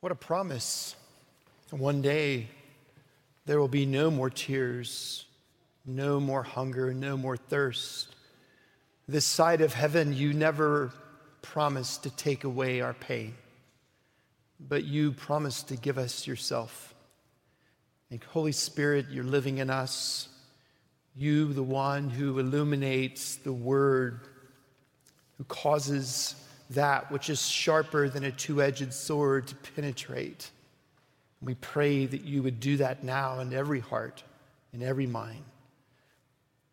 What a promise. One day there will be no more tears, no more hunger, no more thirst. This side of heaven, you never promised to take away our pain, but you promised to give us yourself. And Holy Spirit, you're living in us. You, the one who illuminates the word, who causes that which is sharper than a two edged sword to penetrate. We pray that you would do that now in every heart, in every mind.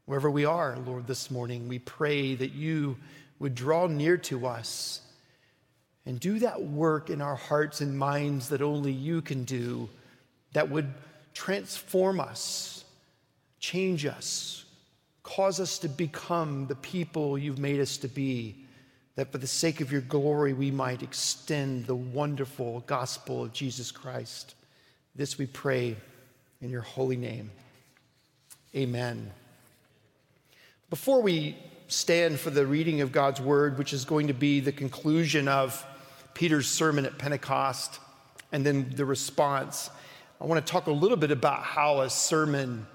Wherever we are, Lord, this morning, we pray that you would draw near to us and do that work in our hearts and minds that only you can do, that would transform us, change us, cause us to become the people you've made us to be that for the sake of your glory we might extend the wonderful gospel of Jesus Christ. This we pray in your holy name. Amen. Before we stand for the reading of God's word, which is going to be the conclusion of Peter's sermon at Pentecost, and then the response, I want to talk a little bit about how a sermon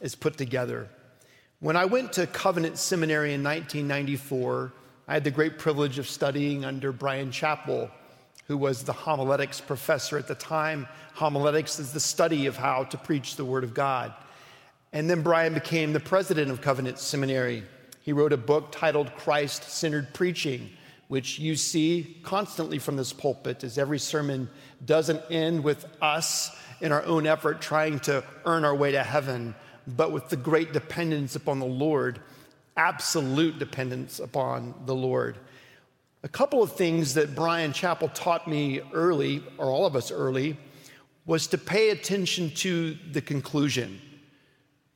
is put together. When I went to Covenant Seminary in 1994, I had the great privilege of studying under Bryan Chapell, who was the homiletics professor at the time. Homiletics is the study of how to preach the Word of God. And then Bryan became the president of Covenant Seminary. He wrote a book titled Christ Centered Preaching, which you see constantly from this pulpit, as every sermon doesn't end with us in our own effort trying to earn our way to heaven, but with the great dependence upon the Lord absolute dependence upon the Lord. A couple of things that Bryan Chapell taught me early, or all of us early, was to pay attention to the conclusion.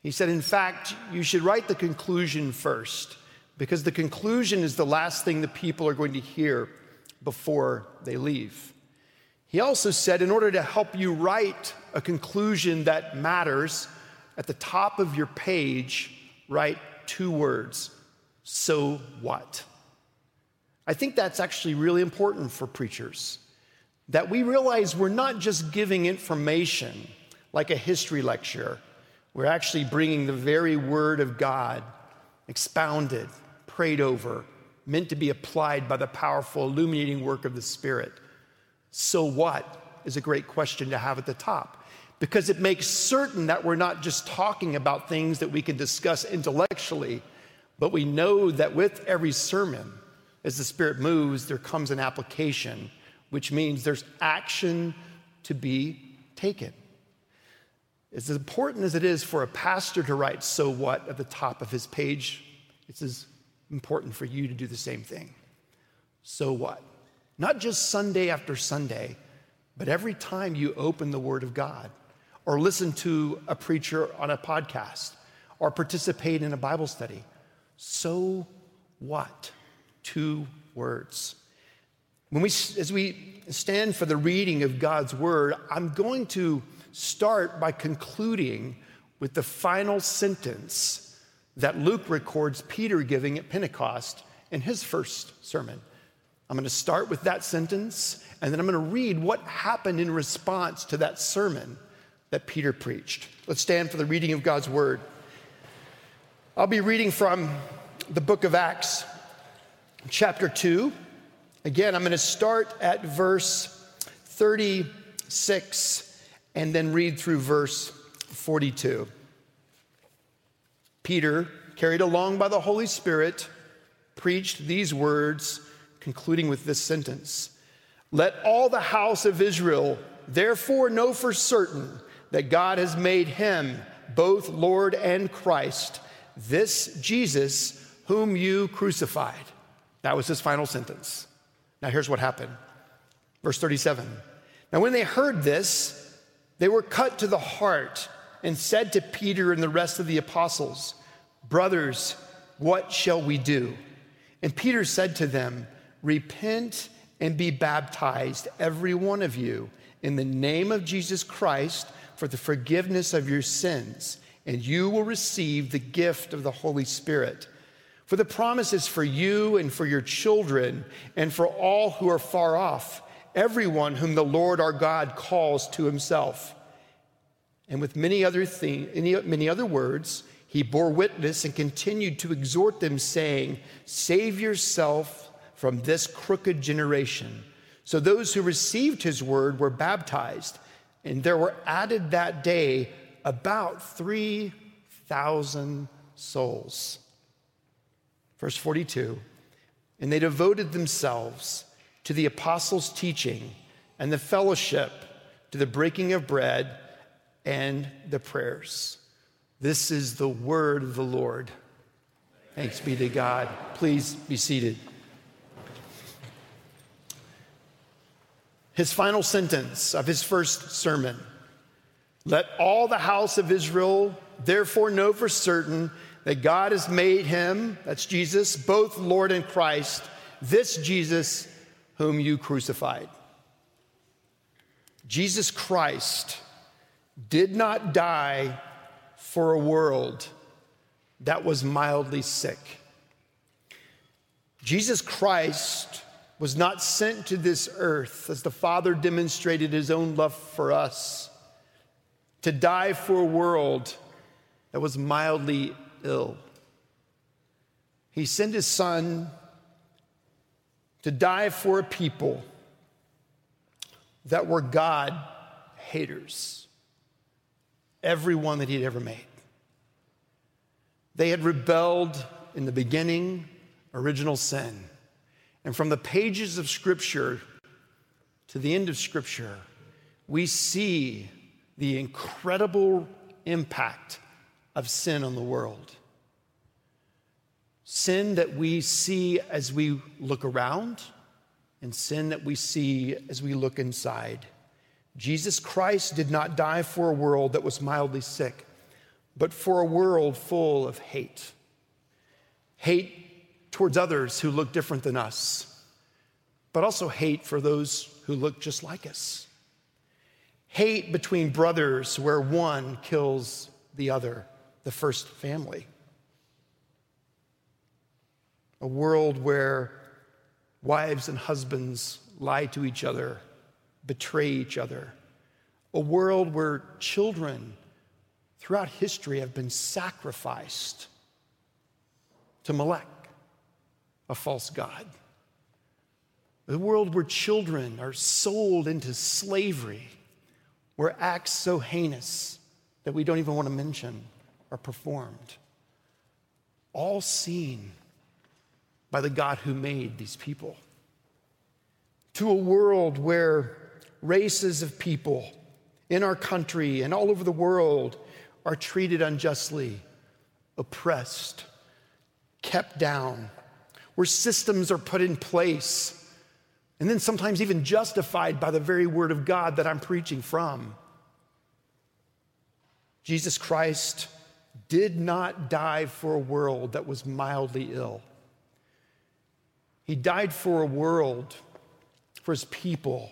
He said, in fact, you should write the conclusion first, because the conclusion is the last thing the people are going to hear before they leave. He also said, in order to help you write a conclusion that matters, at the top of your page, write two words so what? I think that's actually really important for preachers that we realize we're not just giving information like a history lecture, we're actually bringing the very word of God, expounded, prayed over, meant to be applied by the powerful, illuminating work of the Spirit. So what is a great question to have at the top because it makes certain that we're not just talking about things that we can discuss intellectually, but we know that with every sermon, as the Spirit moves, there comes an application, which means there's action to be taken. As important as it is for a pastor to write so what at the top of his page, it's as important for you to do the same thing. So what? Not just Sunday after Sunday, but every time you open the Word of God or listen to a preacher on a podcast or participate in a Bible study. So what? Two words. When we, as we stand for the reading of God's word, I'm going to start by concluding with the final sentence that Luke records Peter giving at Pentecost in his first sermon. I'm going to start with that sentence, and then I'm going to read what happened in response to that sermon that Peter preached. Let's stand for the reading of God's word. I'll be reading from the book of Acts, chapter 2. Again, I'm going to start at verse 36 and then read through verse 42. Peter, carried along by the Holy Spirit, preached these words, concluding with this sentence Let all the house of Israel therefore know for certain that God has made him both Lord and Christ, this Jesus whom you crucified. That was his final sentence. Now, here's what happened. Verse 37. Now, when they heard this, they were cut to the heart and said to Peter and the rest of the apostles, Brothers, what shall we do? And Peter said to them, Repent and be baptized, every one of you, in the name of Jesus Christ for the forgiveness of your sins, and you will receive the gift of the Holy Spirit. For the promise is for you and for your children and for all who are far off, everyone whom the Lord our God calls to himself. And with many other things, many other words, he bore witness and continued to exhort them, saying, Save yourself from this crooked generation. So those who received his word were baptized, and there were added that day about 3,000 souls. Verse 42 And they devoted themselves to the apostles' teaching and the fellowship, to the breaking of bread and the prayers. This is the word of the Lord. Thanks be to God. Please be seated. His final sentence of his first sermon Let all the house of Israel therefore know for certain that God has made him, that's Jesus, both Lord and Christ, this Jesus whom you crucified. Jesus Christ did not die for a world that was mildly sick. Jesus Christ was not sent to this earth as the Father demonstrated his own love for us to die for a world that was mildly ill. He sent his son to die for a people that were God haters, everyone that he'd ever made. They had rebelled in the beginning, original sin. And from the pages of Scripture to the end of Scripture, we see the incredible impact of sin on the world. Sin that we see as we look around, and sin that we see as we look inside. Jesus Christ did not die for a world that was mildly sick, but for a world full of hate. Hate towards others who look different than us, but also hate for those who look just like us. Hate between brothers where one kills the other, the first family. A world where wives and husbands lie to each other, betray each other. A world where children throughout history have been sacrificed to Molech, a false god. A world where children are sold into slavery, where acts so heinous that we don't even want to mention are performed. All seen by the God who made these people. To a world where races of people in our country and all over the world are treated unjustly, oppressed, kept down, where systems are put in place, and then sometimes even justified by the very word of God that I'm preaching from. Jesus Christ did not die for a world that was mildly ill. He died for a world, for his people,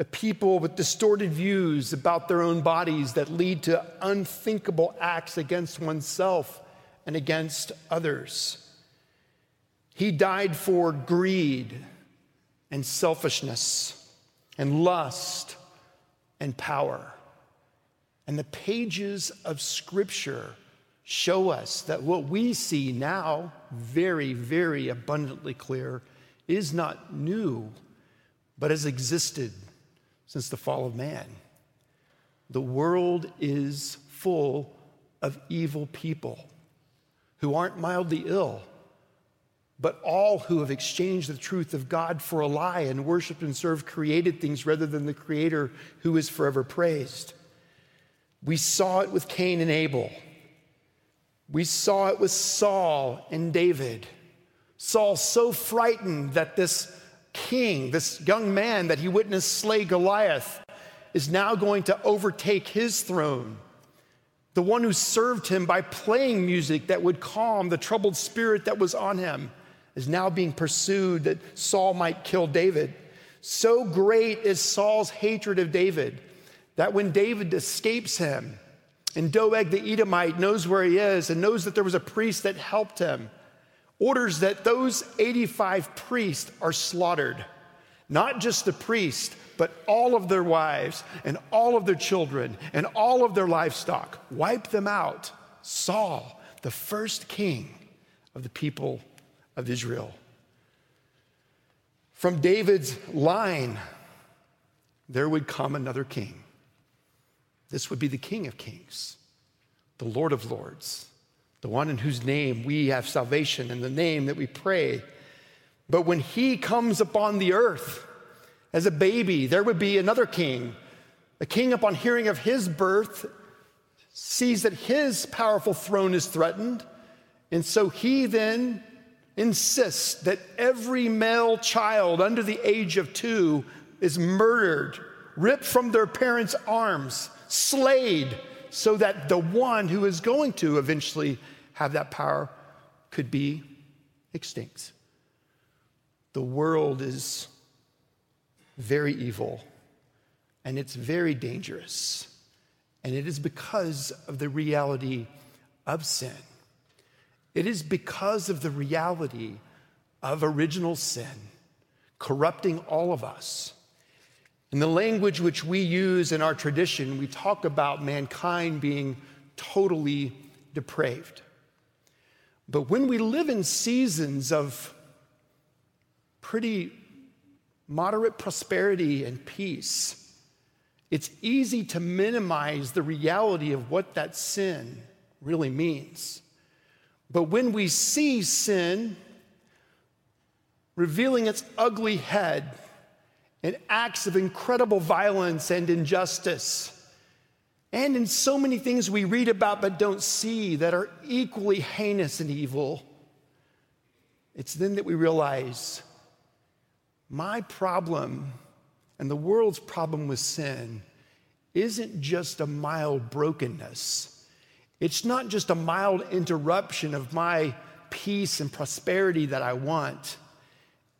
a people with distorted views about their own bodies that lead to unthinkable acts against oneself and against others. He died for greed and selfishness and lust and power. And the pages of Scripture show us that what we see now, very, very abundantly clear, is not new, but has existed since the fall of man. The world is full of evil people who aren't mildly ill, but all who have exchanged the truth of God for a lie and worshiped and served created things rather than the Creator who is forever praised. We saw it with Cain and Abel. We saw it with Saul and David. Saul so frightened that this king, this young man that he witnessed slay Goliath, is now going to overtake his throne. The one who served him by playing music that would calm the troubled spirit that was on him is now being pursued that Saul might kill David. So great is Saul's hatred of David that when David escapes him, and Doeg the Edomite knows where he is and knows that there was a priest that helped him. Orders that those 85 priests are slaughtered. not just the priest, but all of their wives and all of their children and all of their livestock. Wipe them out. Saul, the first king of the people of Israel. From David's line, there would come another king. This would be the King of Kings, the Lord of Lords, the one in whose name we have salvation and the name that we pray. But when he comes upon the earth as a baby, there would be another king. A king, upon hearing of his birth, sees that his powerful throne is threatened. And so he then insists that every male child under the age of two is murdered, ripped from their parents' arms, slayed, so that the one who is going to eventually have that power could be extinct. The world is very evil and it's very dangerous. And it is because of the reality of sin. It is because of the reality of original sin corrupting all of us. In the language which we use in our tradition, we talk about mankind being totally depraved. But when we live in seasons of pretty moderate prosperity and peace, it's easy to minimize the reality of what that sin really means. But when we see sin revealing its ugly head in acts of incredible violence and injustice, and in so many things we read about but don't see that are equally heinous and evil, it's then that we realize my problem and the world's problem with sin isn't just a mild brokenness. It's not just a mild interruption of my peace and prosperity that I want.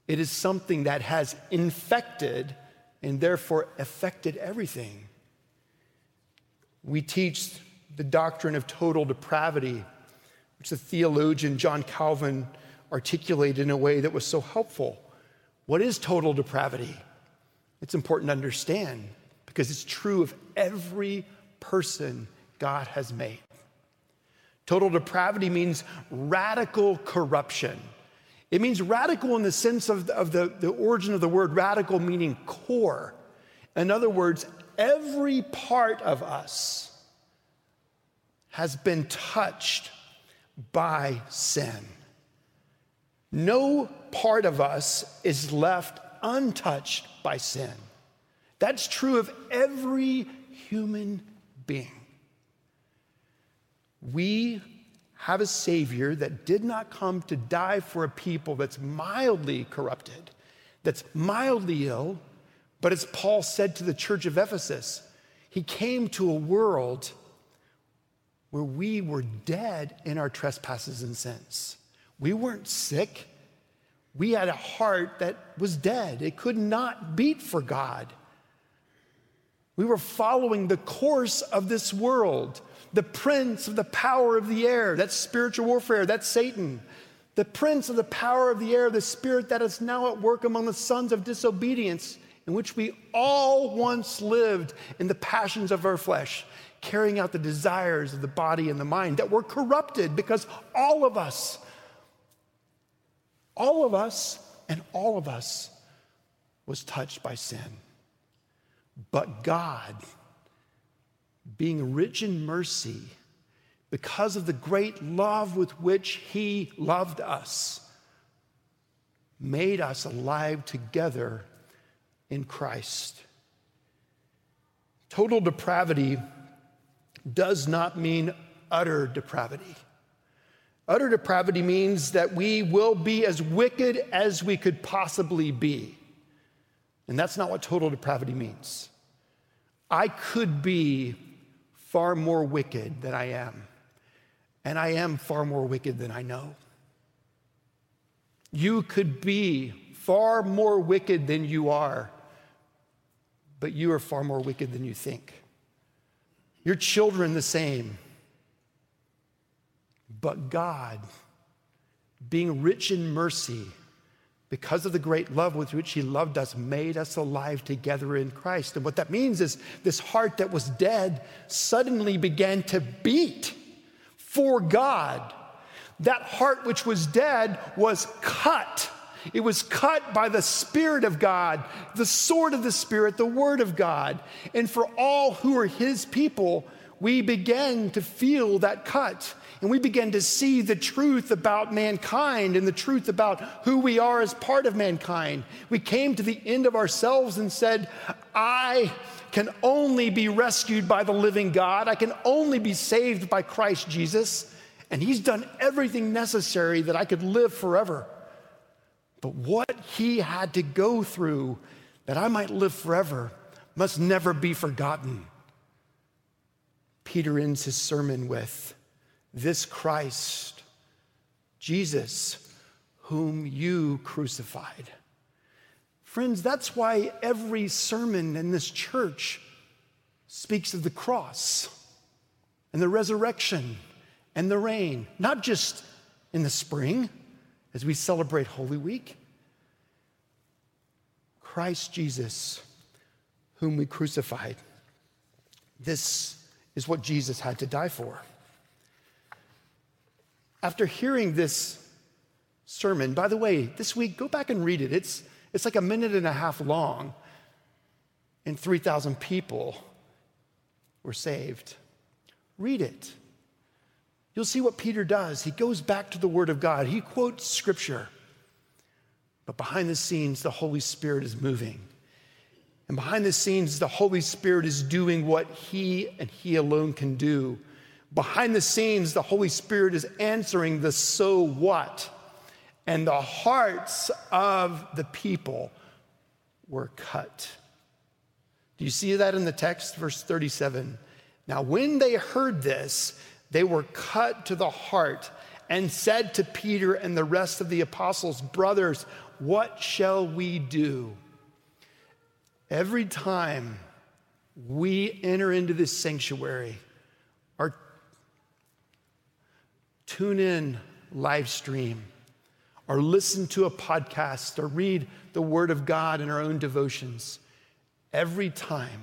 It is something that has infected and therefore affected everything. We teach the doctrine of total depravity, which the theologian John Calvin articulated in a way that was so helpful. What is total depravity? It's important to understand because it's true of every person God has made. Total depravity means radical corruption. It means radical in the sense of, of the, the origin of the word radical, meaning core. In other words, every part of us has been touched by sin. No part of us is left untouched by sin. That's true of every human being. We have a Savior that did not come to die for a people that's mildly corrupted, that's mildly ill, but as Paul said to the church of Ephesus, he came to a world where we were dead in our trespasses and sins. We weren't sick we had a heart that was dead. It could not beat for God. We were following the course of this world, the prince of the power of the air. That's spiritual warfare, that's Satan. The prince of the power of the air, the spirit that is now at work among the sons of disobedience, in which we all once lived in the passions of our flesh, carrying out the desires of the body and the mind that were corrupted because all of us all of us and all of us was touched by sin. But God, being rich in mercy, because of the great love with which He loved us, made us alive together in Christ. Total depravity does not mean utter depravity. Utter depravity means that we will be as wicked as we could possibly be. And that's not what total depravity means. I could be far more wicked than I am, and I am far more wicked than I know. You could be far more wicked than you are, but you are far more wicked than you think. Your children, the same. But God, being rich in mercy, because of the great love with which he loved us, made us alive together in Christ. And what that means is this heart that was dead suddenly began to beat for God. That heart which was dead was cut. It was cut by the Spirit of God, the sword of the Spirit, the Word of God. And for all who are His people, we began to feel that cut and we began to see the truth about mankind and the truth about who we are as part of mankind. We came to the end of ourselves and said, I can only be rescued by the living God. I can only be saved by Christ Jesus. And He's done everything necessary that I could live forever. But what He had to go through that I might live forever must never be forgotten. Peter ends his sermon with, this Christ, Jesus, whom you crucified. Friends, that's why every sermon in this church speaks of the cross and the resurrection and the reign, not just in the spring as we celebrate Holy Week. Christ Jesus, whom we crucified. This is what Jesus had to die for. After hearing this sermon, by the way, this week, go back and read it. It's, it's like a minute and a half long, and 3,000 people were saved. Read it. You'll see what Peter does. He goes back to the Word of God, he quotes Scripture. But behind the scenes, the Holy Spirit is moving. And behind the scenes, the Holy Spirit is doing what He and He alone can do Behind the scenes, the Holy Spirit is answering the so what. And the hearts of the people were cut. Do you see that in the text? Verse 37. Now, when they heard this, they were cut to the heart and said to Peter and the rest of the apostles, Brothers, what shall we do? Every time we enter into this sanctuary, our tune in live stream or listen to a podcast or read the Word of God in our own devotions, every time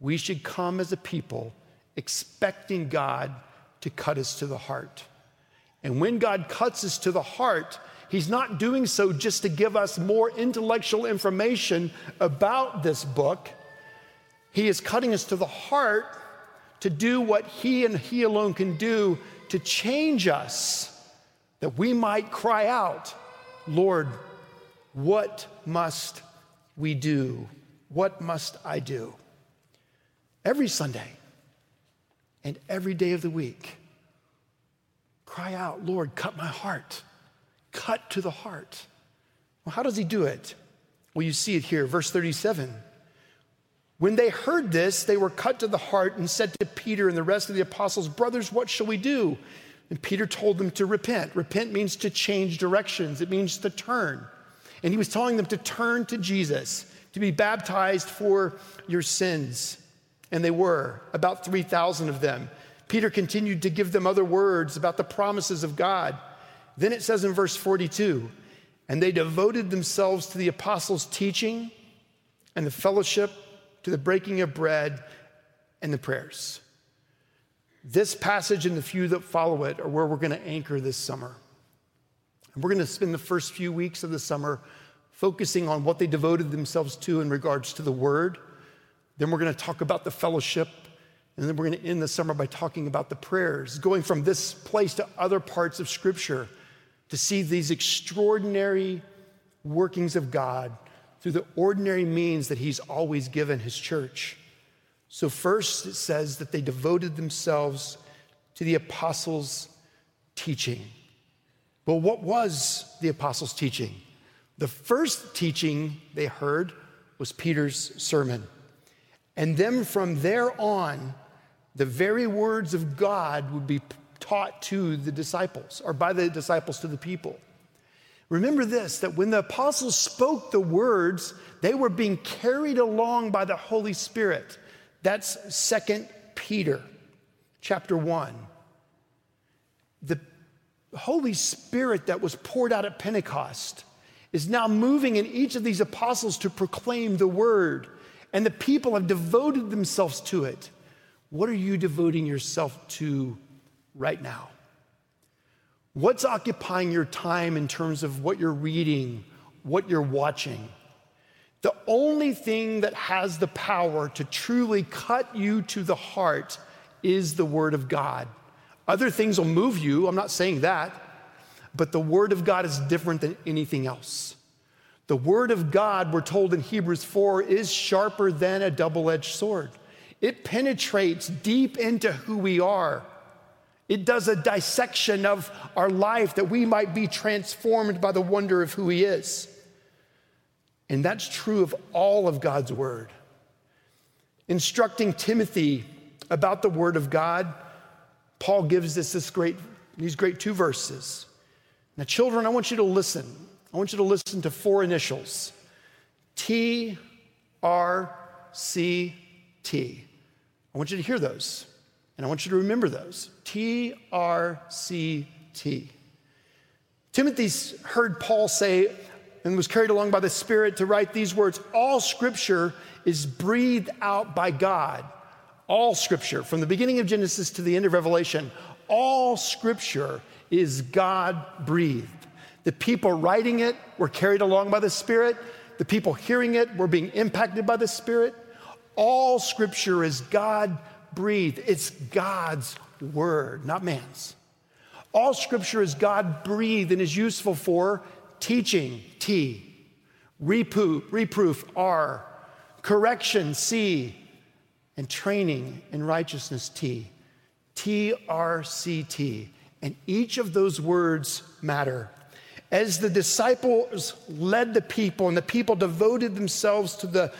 we should come as a people expecting God to cut us to the heart. And when God cuts us to the heart, He's not doing so just to give us more intellectual information about this book. He is cutting us to the heart to do what He and He alone can do to change us that we might cry out, Lord, what must we do? What must I do? Every Sunday and every day of the week, cry out, Lord, cut my heart. Cut to the heart. Well, how does he do it? Well, you see it here, verse 37. When they heard this, they were cut to the heart and said to Peter and the rest of the apostles, Brothers, what shall we do? And Peter told them to repent. Repent means to change directions, it means to turn. And he was telling them to turn to Jesus, to be baptized for your sins. And they were, about 3,000 of them. Peter continued to give them other words about the promises of God. Then it says in verse 42 and they devoted themselves to the apostles' teaching and the fellowship to the breaking of bread and the prayers. This passage and the few that follow it are where we're going to anchor this summer. And we're going to spend the first few weeks of the summer focusing on what they devoted themselves to in regards to the word. Then we're going to talk about the fellowship. And then we're going to end the summer by talking about the prayers, going from this place to other parts of Scripture to see these extraordinary workings of God through the ordinary means that he's always given his church. So, first, it says that they devoted themselves to the apostles' teaching. Well, what was the apostles' teaching? The first teaching they heard was Peter's sermon. And then from there on, the very words of God would be taught to the disciples, or by the disciples to the people. Remember this that when the apostles spoke the words, they were being carried along by the Holy Spirit. That's Second Peter chapter 1. The Holy Spirit that was poured out at Pentecost is now moving in each of these apostles to proclaim the word, and the people have devoted themselves to it. What are you devoting yourself to right now? What's occupying your time in terms of what you're reading, what you're watching? The only thing that has the power to truly cut you to the heart is the Word of God. Other things will move you, I'm not saying that, but the Word of God is different than anything else. The Word of God, we're told in Hebrews 4, is sharper than a double edged sword. It penetrates deep into who we are. It does a dissection of our life that we might be transformed by the wonder of who He is. And that's true of all of God's Word. Instructing Timothy about the Word of God, Paul gives us this great, these great two verses. Now, children, I want you to listen. I want you to listen to four initials T R C T. I want you to hear those, and I want you to remember those T R C T. Timothy's heard Paul say, and was carried along by the Spirit to write these words All scripture is breathed out by God. All scripture, from the beginning of Genesis to the end of Revelation, all scripture is God breathed. The people writing it were carried along by the Spirit. The people hearing it were being impacted by the Spirit. All scripture is God breathed, it's God's word, not man's. All scripture is God breathed and is useful for teaching, T, reproof, reproof, R, correction, C, and training in righteousness, T. T R C T. And each of those words matter. As the disciples led the people and the people devoted themselves to the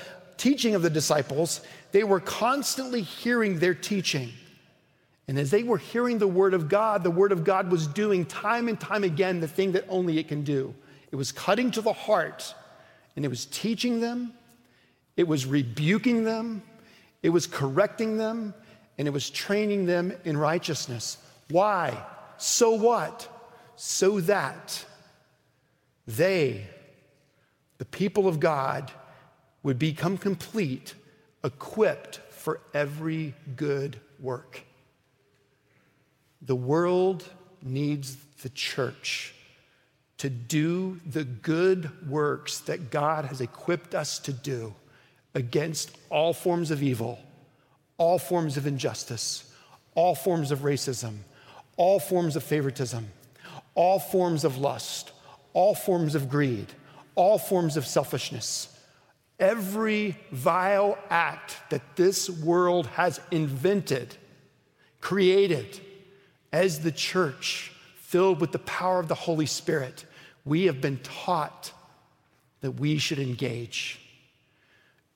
teaching of the disciples, they were constantly hearing their teaching. And as they were hearing the word of God, the word of God was doing time and time again the thing that only it can do. It was cutting to the heart, and it was teaching them, it was rebuking them, it was correcting them, and it was training them in righteousness. Why? So what? So that they, the people of God, would become complete, equipped for every good work. The world needs the church to do the good works that God has equipped us to do against all forms of evil, all forms of injustice, all forms of racism, all forms of favoritism, all forms of lust, all forms of greed, all forms of selfishness. Every vile act that this world has invented, created as the church, filled with the power of the Holy Spirit, we have been taught that we should engage.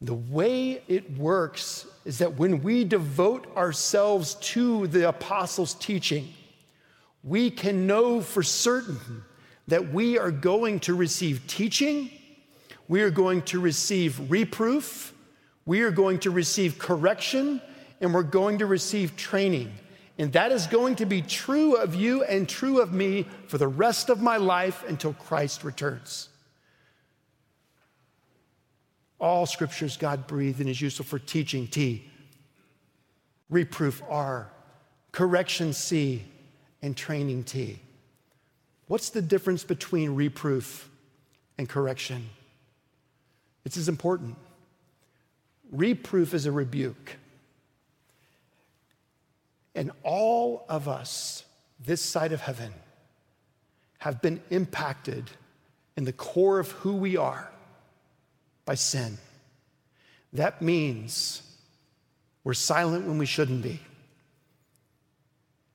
The way it works is that when we devote ourselves to the apostles' teaching, we can know for certain that we are going to receive teaching, we are going to receive reproof, we are going to receive correction, and we're going to receive training. And that is going to be true of you and true of me for the rest of my life until Christ returns. All scriptures God breathed and is useful for teaching, T, reproof, R, correction, C, and training, T. What's the difference between reproof and correction? It's as important. Reproof is a rebuke. And all of us, this side of heaven, have been impacted in the core of who we are by sin. That means we're silent when we shouldn't be.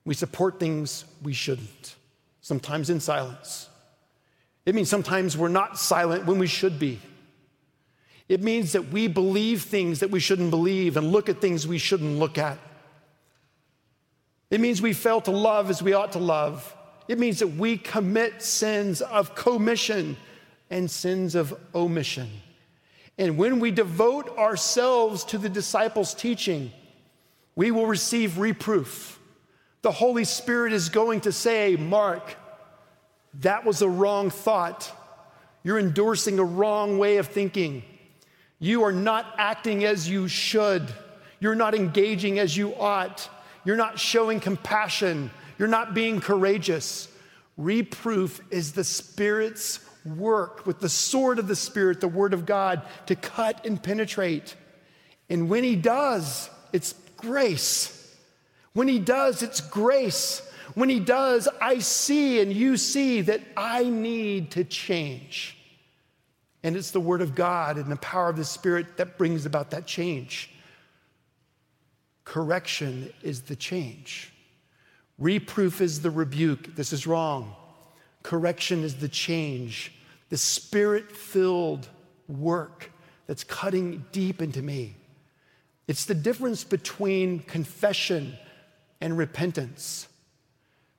We support things we shouldn't, sometimes in silence. It means sometimes we're not silent when we should be. It means that we believe things that we shouldn't believe and look at things we shouldn't look at. It means we fail to love as we ought to love. It means that we commit sins of commission and sins of omission. And when we devote ourselves to the disciples' teaching, we will receive reproof. The Holy Spirit is going to say, Mark, that was a wrong thought. You're endorsing a wrong way of thinking. You are not acting as you should. You're not engaging as you ought. You're not showing compassion. You're not being courageous. Reproof is the Spirit's work with the sword of the Spirit, the Word of God, to cut and penetrate. And when He does, it's grace. When He does, it's grace. When He does, I see and you see that I need to change. And it's the Word of God and the power of the Spirit that brings about that change. Correction is the change. Reproof is the rebuke. This is wrong. Correction is the change, the spirit filled work that's cutting deep into me. It's the difference between confession and repentance.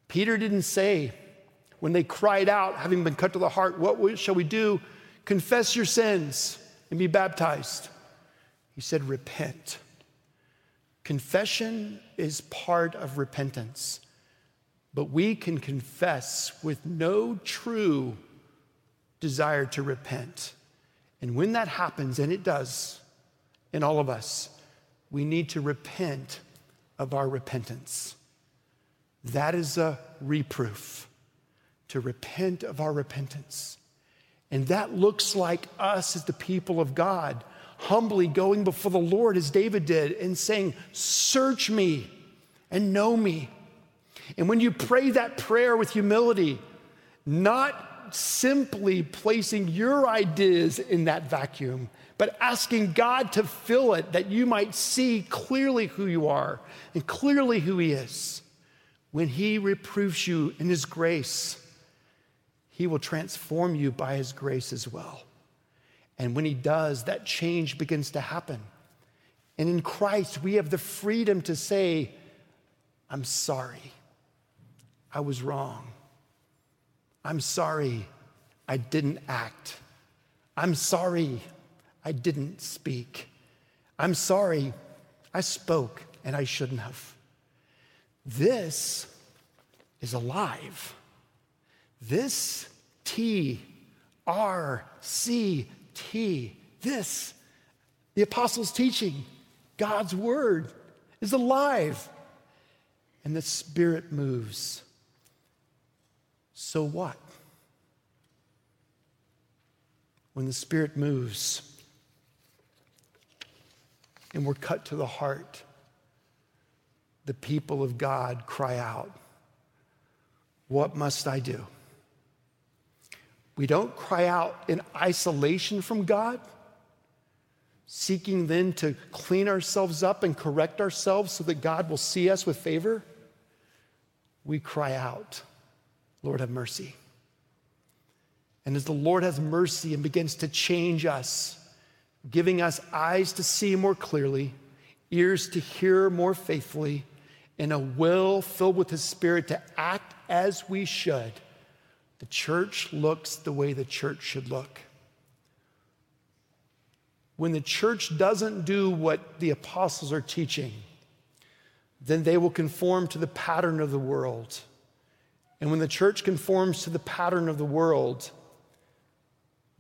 Peter didn't say, when they cried out, having been cut to the heart, What shall we do? Confess your sins and be baptized. He said, Repent. Confession is part of repentance, but we can confess with no true desire to repent. And when that happens, and it does in all of us, we need to repent of our repentance. That is a reproof, to repent of our repentance. And that looks like us as the people of God, humbly going before the Lord as David did and saying, Search me and know me. And when you pray that prayer with humility, not simply placing your ideas in that vacuum, but asking God to fill it that you might see clearly who you are and clearly who He is. When He reproves you in His grace, He will transform you by His grace as well. And when He does, that change begins to happen. And in Christ, we have the freedom to say, I'm sorry. I was wrong. I'm sorry I didn't act. I'm sorry I didn't speak. I'm sorry I spoke and I shouldn't have. This is alive. This T R C T, this, the apostles' teaching, God's word, is alive. And the Spirit moves. So what? When the Spirit moves, and we're cut to the heart, the people of God cry out, What must I do? We don't cry out in isolation from God, seeking then to clean ourselves up and correct ourselves so that God will see us with favor. We cry out, Lord, have mercy. And as the Lord has mercy and begins to change us, giving us eyes to see more clearly, ears to hear more faithfully, and a will filled with His Spirit to act as we should, the church looks the way the church should look. When the church doesn't do what the apostles are teaching, then they will conform to the pattern of the world. And when the church conforms to the pattern of the world,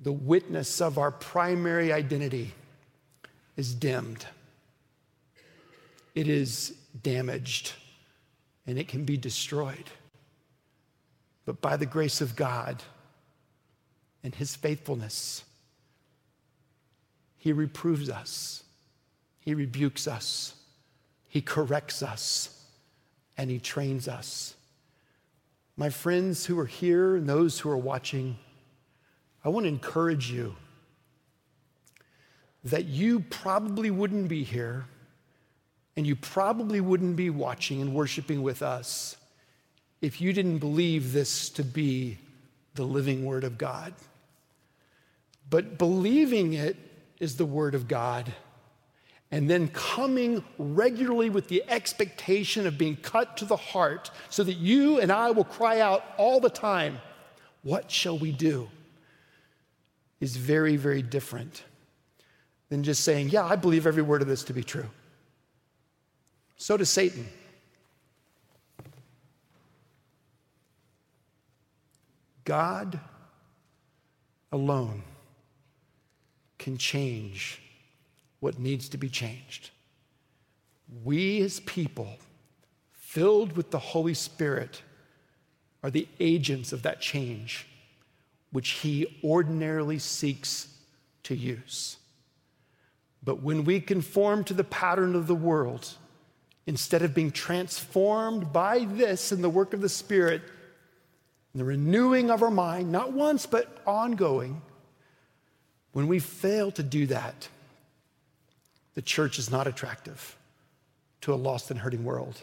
the witness of our primary identity is dimmed, it is damaged, and it can be destroyed. But by the grace of God and His faithfulness, He reproves us, He rebukes us, He corrects us, and He trains us. My friends who are here and those who are watching, I want to encourage you that you probably wouldn't be here and you probably wouldn't be watching and worshiping with us if you didn't believe this to be the living Word of God. But believing it is the Word of God. And then coming regularly with the expectation of being cut to the heart so that you and I will cry out all the time, What shall we do? is very, very different than just saying, Yeah, I believe every word of this to be true. So does Satan. God alone can change what needs to be changed. We, as people, filled with the Holy Spirit, are the agents of that change, which He ordinarily seeks to use. But when we conform to the pattern of the world, instead of being transformed by this and the work of the Spirit, the renewing of our mind, not once, but ongoing, when we fail to do that, the church is not attractive to a lost and hurting world.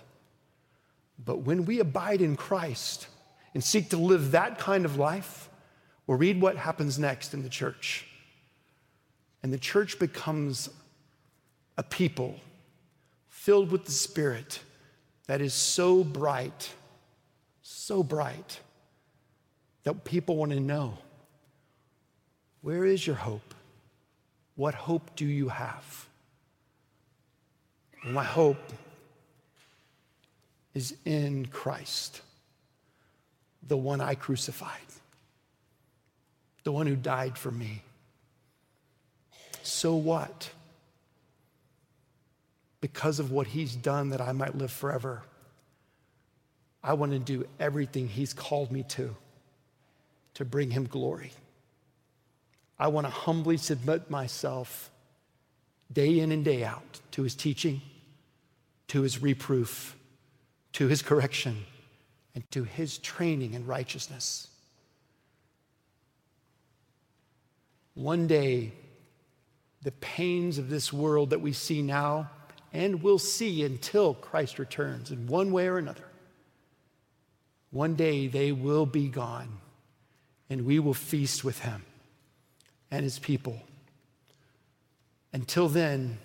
But when we abide in Christ and seek to live that kind of life, we'll read what happens next in the church. And the church becomes a people filled with the Spirit that is so bright, so bright, that people want to know where is your hope? What hope do you have? my hope is in Christ, the one I crucified, the one who died for me. So what? Because of what he's done that I might live forever, I want to do everything he's called me to to bring him glory. I want to humbly submit myself day in and day out to his teaching, to his reproof, to his correction, and to his training in righteousness. One day, the pains of this world that we see now and will see until Christ returns in one way or another, one day they will be gone and we will feast with him and his people. Until then,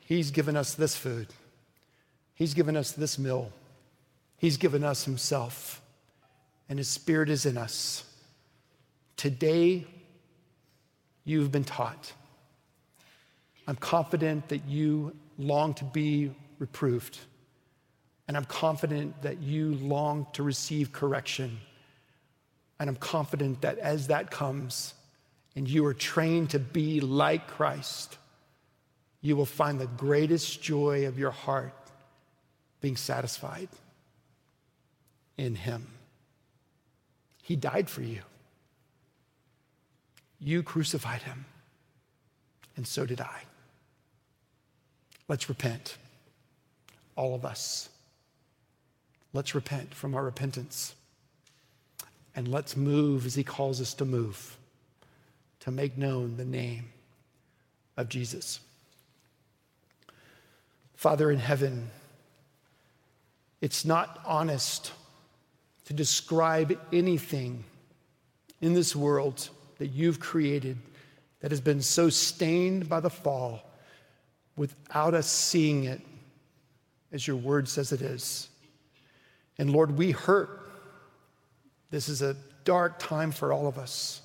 he's given us this food, he's given us this meal, he's given us himself, and his spirit is in us. Today, you've been taught. I'm confident that you long to be reproved. And I'm confident that you long to receive correction. And I'm confident that as that comes and you are trained to be like Christ, you will find the greatest joy of your heart being satisfied in Him. He died for you. You crucified Him, and so did I. Let's repent, all of us. Let's repent from our repentance. And let's move as he calls us to move, to make known the name of Jesus. Father in heaven, it's not honest to describe anything in this world that you've created that has been so stained by the fall without us seeing it as your word says it is. And Lord, we hurt this is a dark time for all of us.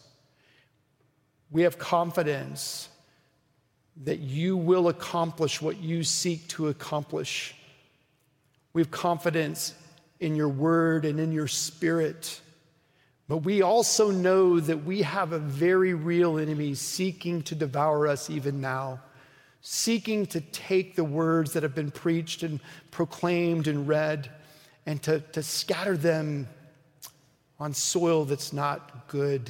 We have confidence that you will accomplish what you seek to accomplish. We have confidence in your word and in your spirit. But we also know that we have a very real enemy seeking to devour us even now, seeking to take the words that have been preached and proclaimed and read and to, to scatter them on soil that's not good.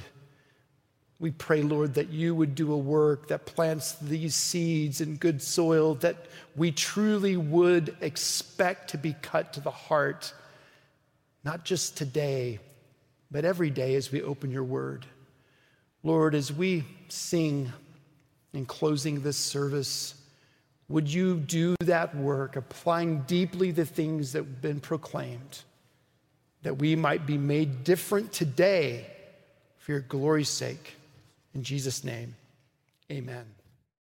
We pray, Lord, that you would do a work that plants these seeds in good soil that we truly would expect to be cut to the heart, not just today, but every day as we open your word. Lord, as we sing in closing this service, would you do that work, applying deeply the things that have been proclaimed? That we might be made different today for your glory's sake. In Jesus' name, amen.